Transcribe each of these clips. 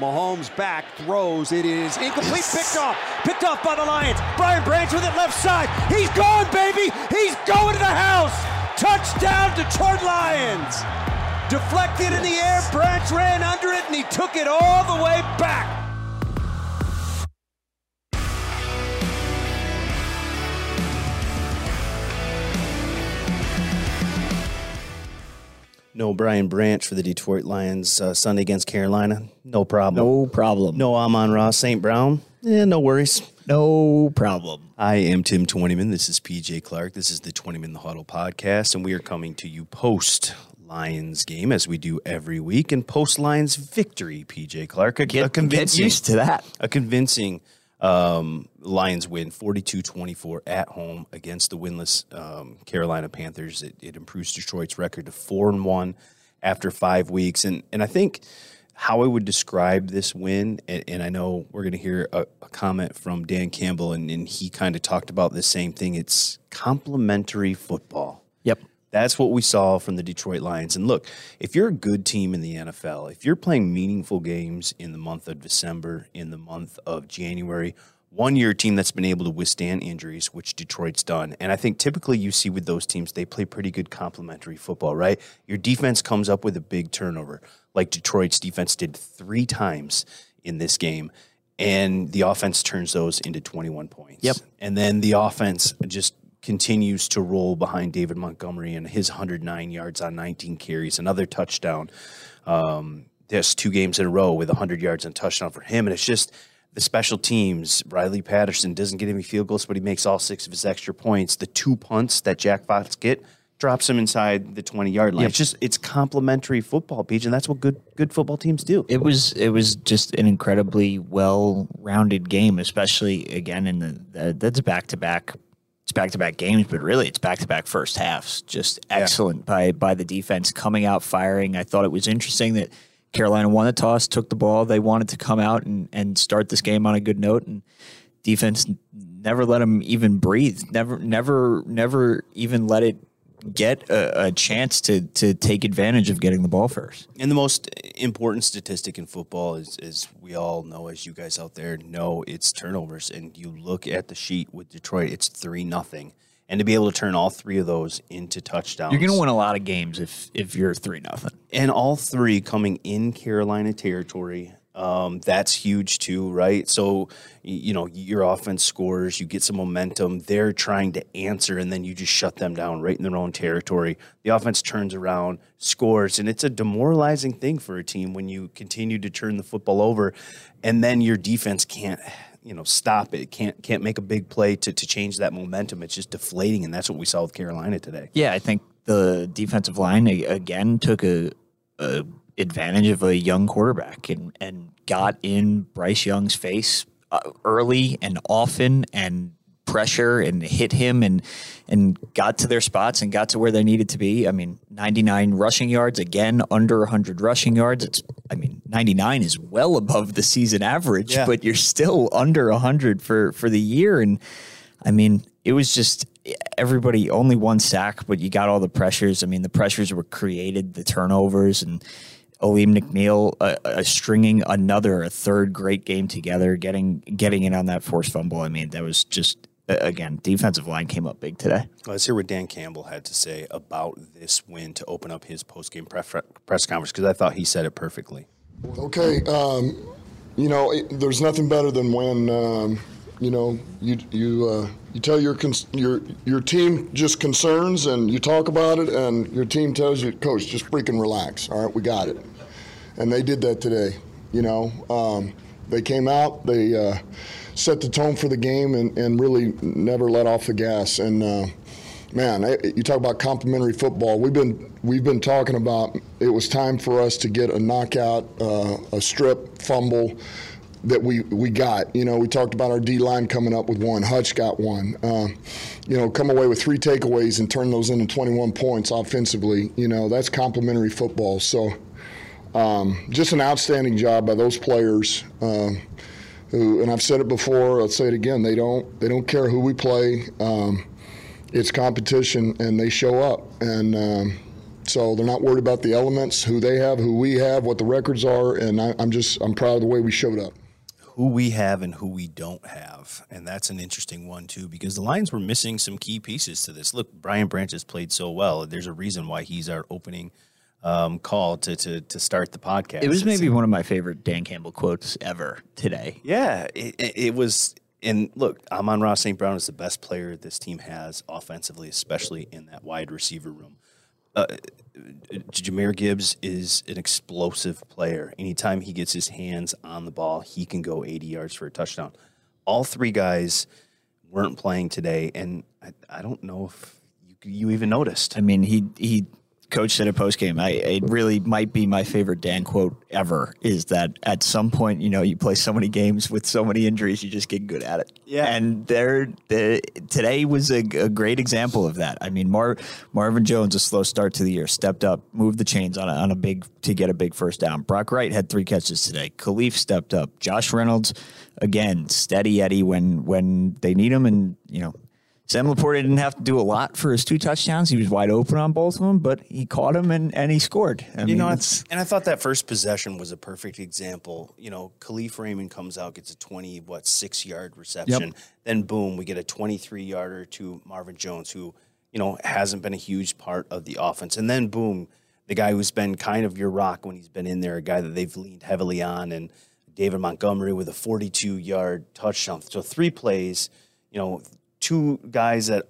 Mahomes back, throws. It is incomplete. Picked off. Picked off by the Lions. Brian Branch with it left side. He's gone, baby. He's going to the house. Touchdown, Detroit Lions. Deflected in the air. Branch ran under it, and he took it all the way back. No Brian Branch for the Detroit Lions uh, Sunday against Carolina. No problem. No problem. No Amon-Ra St. Brown. Yeah, no worries. No problem. I am Tim Twentyman. This is PJ Clark. This is the Twentyman the Huddle podcast, and we are coming to you post Lions game as we do every week, and post Lions victory. PJ Clark, a, Get, a convincing, get used to that. a convincing um, Lions win 42-24 at home against the winless um, Carolina Panthers. It, it improves Detroit's record to four and one after five weeks, and and I think how I would describe this win, and, and I know we're going to hear a, a comment from Dan Campbell, and, and he kind of talked about the same thing. It's complementary football. That's what we saw from the Detroit Lions. And look, if you're a good team in the NFL, if you're playing meaningful games in the month of December, in the month of January, one year team that's been able to withstand injuries, which Detroit's done. And I think typically you see with those teams, they play pretty good complementary football, right? Your defense comes up with a big turnover, like Detroit's defense did three times in this game. And the offense turns those into 21 points. Yep. And then the offense just continues to roll behind David Montgomery and his 109 yards on 19 carries, another touchdown. Um, there's two games in a row with 100 yards and touchdown for him, and it's just the special teams. Riley Patterson doesn't get any field goals, but he makes all six of his extra points. The two punts that Jack Fox get drops him inside the 20 yard line. It's just it's complementary football, Peach, and that's what good good football teams do. It was it was just an incredibly well rounded game, especially again in the, the that's back to back. It's back to back games, but really it's back to back first halves. Just excellent by by the defense coming out firing. I thought it was interesting that Carolina won the toss, took the ball. They wanted to come out and, and start this game on a good note, and defense never let them even breathe. Never, never, never even let it get a, a chance to to take advantage of getting the ball first. And the most important statistic in football is, is we all know, as you guys out there know, it's turnovers. And you look at the sheet with Detroit, it's three nothing. And to be able to turn all three of those into touchdowns, You're going to win a lot of games if if you're three nothing. and all three coming in Carolina territory. Um, that's huge too, right? So, you know, your offense scores, you get some momentum. They're trying to answer, and then you just shut them down right in their own territory. The offense turns around, scores, and it's a demoralizing thing for a team when you continue to turn the football over, and then your defense can't, you know, stop it. Can't can't make a big play to to change that momentum. It's just deflating, and that's what we saw with Carolina today. Yeah, I think the defensive line again took a, a advantage of a young quarterback and and got in Bryce Young's face uh, early and often and pressure and hit him and and got to their spots and got to where they needed to be. I mean, 99 rushing yards again, under 100 rushing yards. It's I mean, 99 is well above the season average, Yeah. but you're still under 100 for for the year and I mean, it was just everybody only one sack, but you got all the pressures. I mean, the pressures were created, the turnovers, and Alim McNeill uh, uh, stringing another, a third great game together, getting getting in on that forced fumble. I mean, that was just uh, again, defensive line came up big today. Let's hear what Dan Campbell had to say about this win to open up his post-game pref- press conference because I thought he said it perfectly. Okay, um, you know, it, there's nothing better than when um, you know you you uh, you tell your cons- your your team just concerns and you talk about it, and your team tells you, Coach, just freaking relax. All right, we got it, and they did that today. You know, um, they came out, they uh, set the tone for the game, and, and really never let off the gas. And uh, man, you talk about complimentary football. We've been we've been talking about it was time for us to get a knockout, uh, a strip fumble that we we got. You know, we talked about our D line coming up with one. Hutch got one. Uh, you know, come away with three takeaways and turn those into 21 points offensively. You know, that's complimentary football. So. Um, just an outstanding job by those players. Um, who, and I've said it before. I'll say it again. They don't. They don't care who we play. Um, it's competition, and they show up. And um, so they're not worried about the elements, who they have, who we have, what the records are, and I, I'm just I'm proud of the way we showed up. Who we have and who we don't have, and that's an interesting one too, because the Lions were missing some key pieces to this. Look, Brian Branch has played so well. There's a reason why he's our opening um, call to, to to start the podcast. It was maybe one of my favorite Dan Campbell quotes ever today. Yeah, it, it, was. And look, Amon-Ra St. Brown is the best player this team has offensively, especially in that wide receiver room. Uh, Jahmyr Gibbs is an explosive player. Anytime he gets his hands on the ball, he can go 80 yards for a touchdown. All three guys weren't playing today, and I, I don't know if you, you even noticed. I mean, he he coach said a post game. I it really might be my favorite Dan quote ever. Is that at some point, you know, you play so many games with so many injuries, you just get good at it. Yeah. And there, today was a, a, great example of that. I mean, Mar, Marvin Jones, a slow start to the year, stepped up, moved the chains on a, on a big to get a big first down. Brock Wright had three catches today. Kalif stepped up. Josh Reynolds, again, steady Eddie when when they need him, and you know Sam LaPorta didn't have to do a lot for his two touchdowns. He was wide open on both of them, but he caught him and, and he scored. I you mean, know, it's, and I thought that first possession was a perfect example. You know, Kalif Raymond comes out, gets a 20, what, six yard reception. Yep. Then, boom, we get a 23 yarder to Marvin Jones, who, you know, hasn't been a huge part of the offense. And then, boom, the guy who's been kind of your rock when he's been in there, a guy that they've leaned heavily on, and David Montgomery with a 42 yard touchdown. So, three plays, you know, two guys that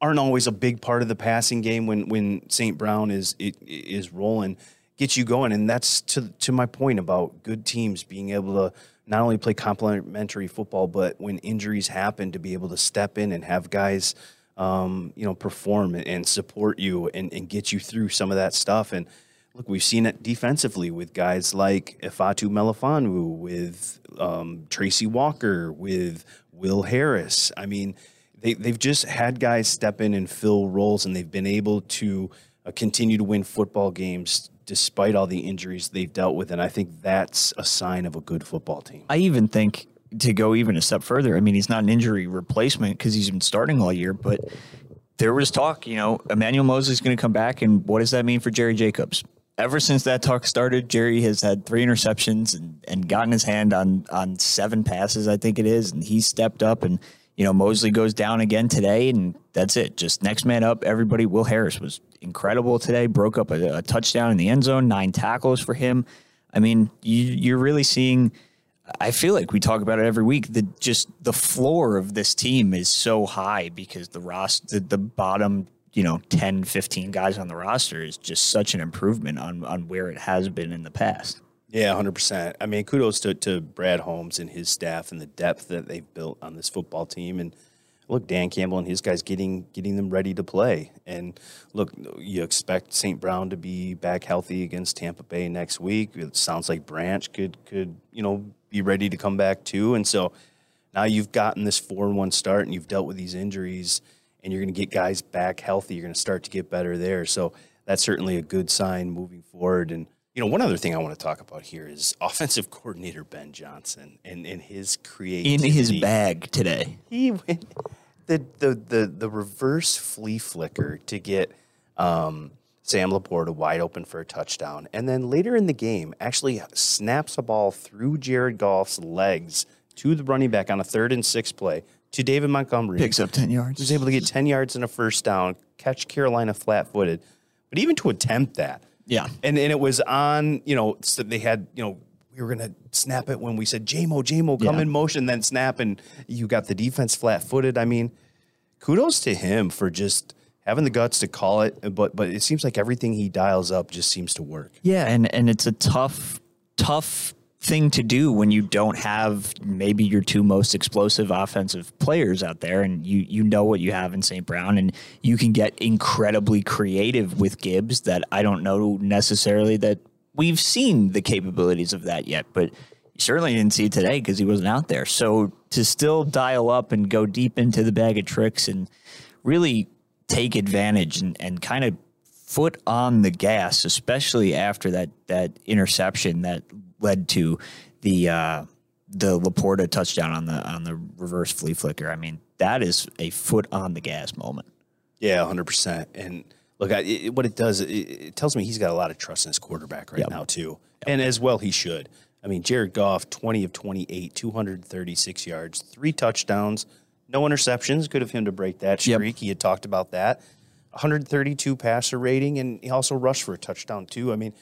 aren't always a big part of the passing game when when St. Brown is is rolling gets you going and that's to to my point about good teams being able to not only play complementary football but when injuries happen to be able to step in and have guys um, you know perform and support you and, and get you through some of that stuff and look we've seen it defensively with guys like Ifatu Melifonwu with um, Tracy Walker with Will Harris I mean they, they've just had guys step in and fill roles, and they've been able to uh, continue to win football games despite all the injuries they've dealt with. And I think that's a sign of a good football team. I even think to go even a step further, I mean, he's not an injury replacement because he's been starting all year, but there was talk, you know, Emmanuel Moseley is going to come back, and what does that mean for Jerry Jacobs? Ever since that talk started, Jerry has had three interceptions and, and gotten his hand on on seven passes, I think it is, and he stepped up and you know, Moseley goes down again today, and that's it. Just next man up. Everybody. Will Harris was incredible today. Broke up a, a touchdown in the end zone. Nine tackles for him. I mean, you, you're really seeing. I feel like we talk about it every week. That just the floor of this team is so high because the roster, the, the bottom, you know, 10, 15 guys on the roster is just such an improvement on on where it has been in the past. Yeah, hundred percent. I mean, kudos to, to Brad Holmes and his staff and the depth that they've built on this football team. And look, Dan Campbell and his guys getting getting them ready to play. And look, you expect St. Brown to be back healthy against Tampa Bay next week. It sounds like Branch could could you know be ready to come back too. And so now you've gotten this four and one start, and you've dealt with these injuries, and you're going to get guys back healthy. You're going to start to get better there. So that's certainly a good sign moving forward. And you know, one other thing I want to talk about here is offensive coordinator Ben Johnson and, and his creativity. In his bag today. He went the, the, the, the reverse flea flicker to get um, Sam LaPorta wide open for a touchdown. And then later in the game, actually snaps a ball through Jared Goff's legs to the running back on a third and six play to David Montgomery. Picks up 10 yards. He was able to get 10 yards and a first down, catch Carolina flat footed. But even to attempt that, yeah. And and it was on, you know, so they had, you know, we were gonna snap it when we said Jamo, Jamo, come yeah. in motion, then snap, and you got the defense flat footed. I mean, kudos to him for just having the guts to call it, but but it seems like everything he dials up just seems to work. Yeah, and and it's a tough, tough thing to do when you don't have maybe your two most explosive offensive players out there and you you know what you have in St. Brown and you can get incredibly creative with Gibbs that I don't know necessarily that we've seen the capabilities of that yet but certainly didn't see today because he wasn't out there so to still dial up and go deep into the bag of tricks and really take advantage and, and kind of foot on the gas especially after that that interception that led to the uh, the LaPorta touchdown on the on the reverse flea flicker. I mean, that is a foot on the gas moment. Yeah, hundred percent. And look, I, it, what it does, it, it tells me he's got a lot of trust in his quarterback right Yep. now too, and as well he should. I mean, Jared Goff, twenty of twenty-eight, two hundred thirty-six yards, three touchdowns, no interceptions. Good of him to break that Yep. streak. He had talked about that. 132 passer rating, and he also rushed for a touchdown too. I mean,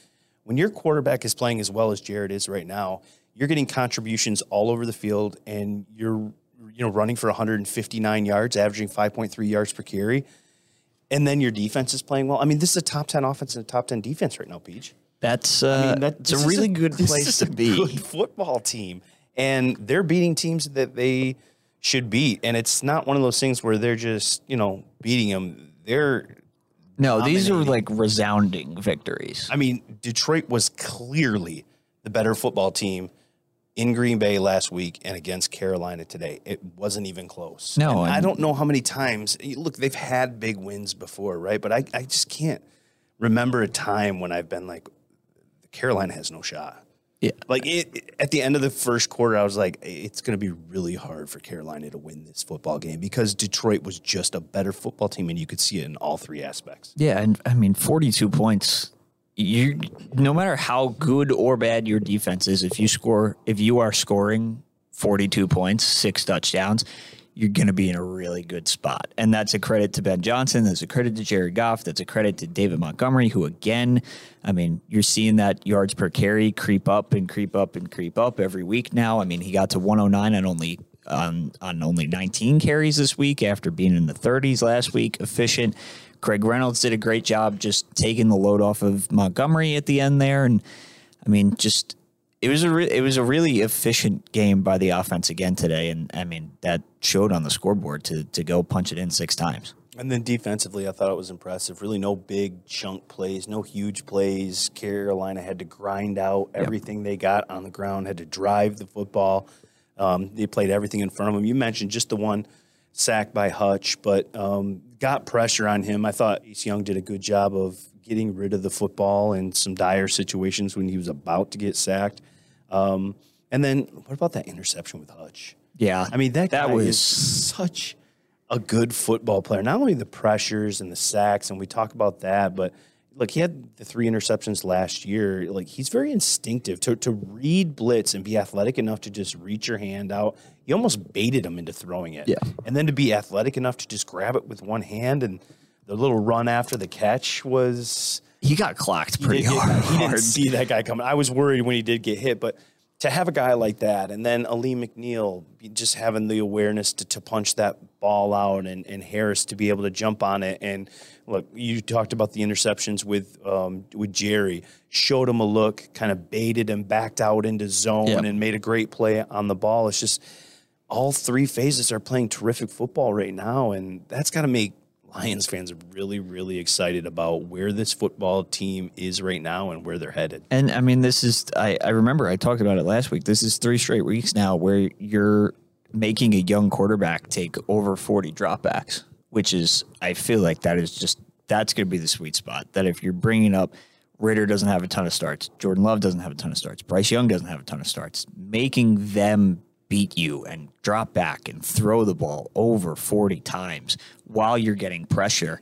when your quarterback is playing as well as Jared is right now, you're getting contributions all over the field, and you're you know running for 159 yards, averaging 5.3 yards per carry, and then your defense is playing well. I mean, this is a top 10 offense and a top 10 defense right now, Peach. That's uh, I mean, that, it's a really good this place to a be. Good football team, and they're beating teams that they should beat, and it's not one of those things where they're just you know beating them. They're No, these are like resounding victories. I mean, Detroit was clearly the better football team in Green Bay last week and against Carolina today. It wasn't even close. No, And I don't know how many times. Look, they've had big wins before, right? But I, I just can't remember a time when I've been like, Carolina has no shot. Yeah. Like it, at the end of the first quarter, I was like, it's going to be really hard for Carolina to win this football game because Detroit was just a better football team, and you could see it in all three aspects. Yeah, and I mean, 42 points. You, no matter how good or bad your defense is, if you score, if you are scoring 42 points, six touchdowns, you're going to be in a really good spot. And that's a credit to Ben Johnson. That's a credit to Jared Goff. That's a credit to David Montgomery, who again, I mean, you're seeing that yards per carry creep up and creep up and creep up every week now. I mean, he got to 109 on only on on only 19 carries this week after being in the 30s last week. Efficient. Craig Reynolds did a great job just taking the load off of Montgomery at the end there, and I mean, just it was a re- it was a really efficient game by the offense again today, and I mean that showed on the scoreboard to to go punch it in six times. And then defensively, I thought it was impressive. Really, no big chunk plays, no huge plays. Carolina had to grind out everything they got on the ground, had to drive the football. Um, they played everything in front of them. You mentioned just the one sack by Hutch, but um, got pressure on him. I thought Bryce Young did a good job of getting rid of the football in some dire situations when he was about to get sacked. Um, and then, what about that interception with Hutch? Yeah, I mean, that, that guy was is such a good football player. Not only the pressures and the sacks, and we talk about that, but look, he had the three interceptions last year. Like he's very instinctive to to read blitz and be athletic enough to just reach your hand out. You almost baited him into throwing it. Yeah. And then to be athletic enough to just grab it with one hand and the little run after the catch was he got clocked he pretty get- hard. He didn't see that guy coming. I was worried when he did get hit, but to have a guy like that, and then Alim McNeill just having the awareness to, to punch that ball out, and, and Harris to be able to jump on it. And look, you talked about the interceptions with um, with Jerry. Showed him a look, kind of baited him, backed out into zone, Yeah. and made a great play on the ball. It's just all three phases are playing terrific football right now, and that's got to make Lions fans really, really excited about where this football team is right now and where they're headed. And I mean, this is, I, I remember I talked about it last week. This is three straight weeks now where you're making a young quarterback take over 40 dropbacks, which is, I feel like that is just, that's going to be the sweet spot. That if you're bringing up Ridder doesn't have a ton of starts, Jordan Love doesn't have a ton of starts, Bryce Young doesn't have a ton of starts, making them beat you and drop back and throw the ball over 40 times while you're getting pressure.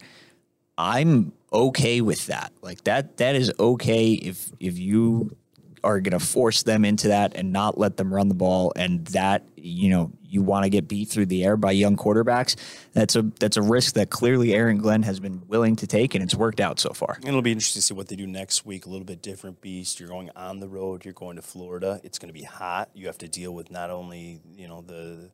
I'm okay with that. Like that that is okay if if you are going to force them into that and not let them run the ball and that you know you want to get beat through the air by young quarterbacks. That's a that's a risk that clearly Aaron Glenn has been willing to take and it's worked out so far. It'll be interesting to see what they do next week. A little bit different beast. You're going on the road. You're going to Florida. It's going to be hot. You have to deal with not only you know the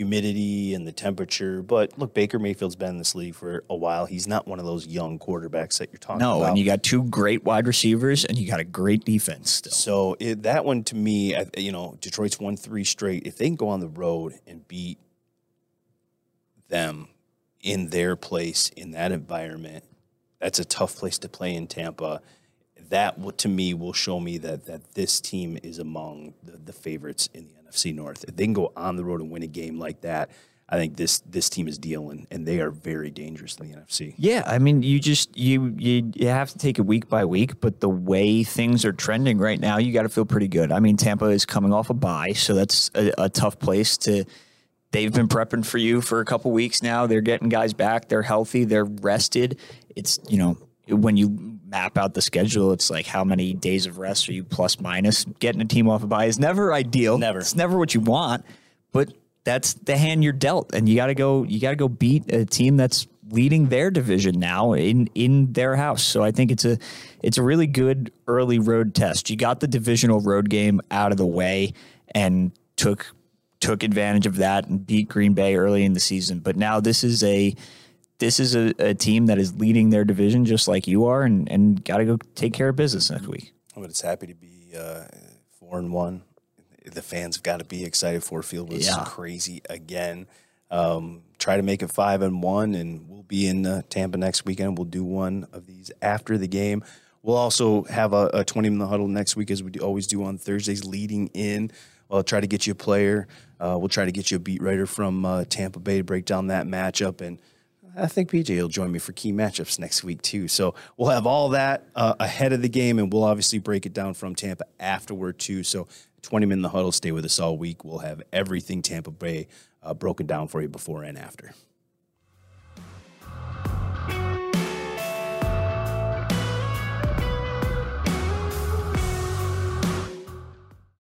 humidity and the temperature, but look, Baker Mayfield's been in this league for a while. He's not one of those young quarterbacks that you're talking No, about. No, and you got two great wide receivers and you got a great defense still. So it, that one to me, I- you know, Detroit's won three straight. If they can go on the road and beat them in their place in that environment, that's a tough place to play in Tampa. That to me will show me that that this team is among the, the favorites in the NFC North. If they can go on the road and win a game like that, I think this this team is dealing, and they are very dangerous in the NFC. Yeah, I mean, you just you you you have to take it week by week, but the way things are trending right now, you got to feel pretty good. I mean, Tampa is coming off a bye, so that's a, a tough place to they've been prepping for you for a couple weeks now. They're getting guys back. They're healthy. They're rested. It's you know when you map out the schedule, it's like how many days of rest are you plus minus? Getting a team off a bye is never ideal. Never. It's never what you want, but that's the hand you're dealt, and you got to go. You got to go beat a team that's leading their division now in in their house. So I think it's a it's a really good early road test. You got the divisional road game out of the way and took took advantage of that and beat Green Bay early in the season. But now this is a this is a, a team that is leading their division just like you are, and and got to go take care of business next week. But it's happy to be uh, four and one. The fans have got to be excited. Ford Field was Yeah. crazy again. Um, try to make it five and one, and we'll be in uh, Tampa next weekend. We'll do one of these after the game. We'll also have a, a Twentyman huddle next week, as we do, always do on Thursdays leading in. I'll try to get you a player. Uh, we'll try to get you a beat writer from uh, Tampa Bay to break down that matchup. And I think PJ will join me for key matchups next week too. So we'll have all that uh, ahead of the game, and we'll obviously break it down from Tampa afterward too. So Twentyman in the huddle, stay with us all week. We'll have everything Tampa Bay uh, broken down for you before and after.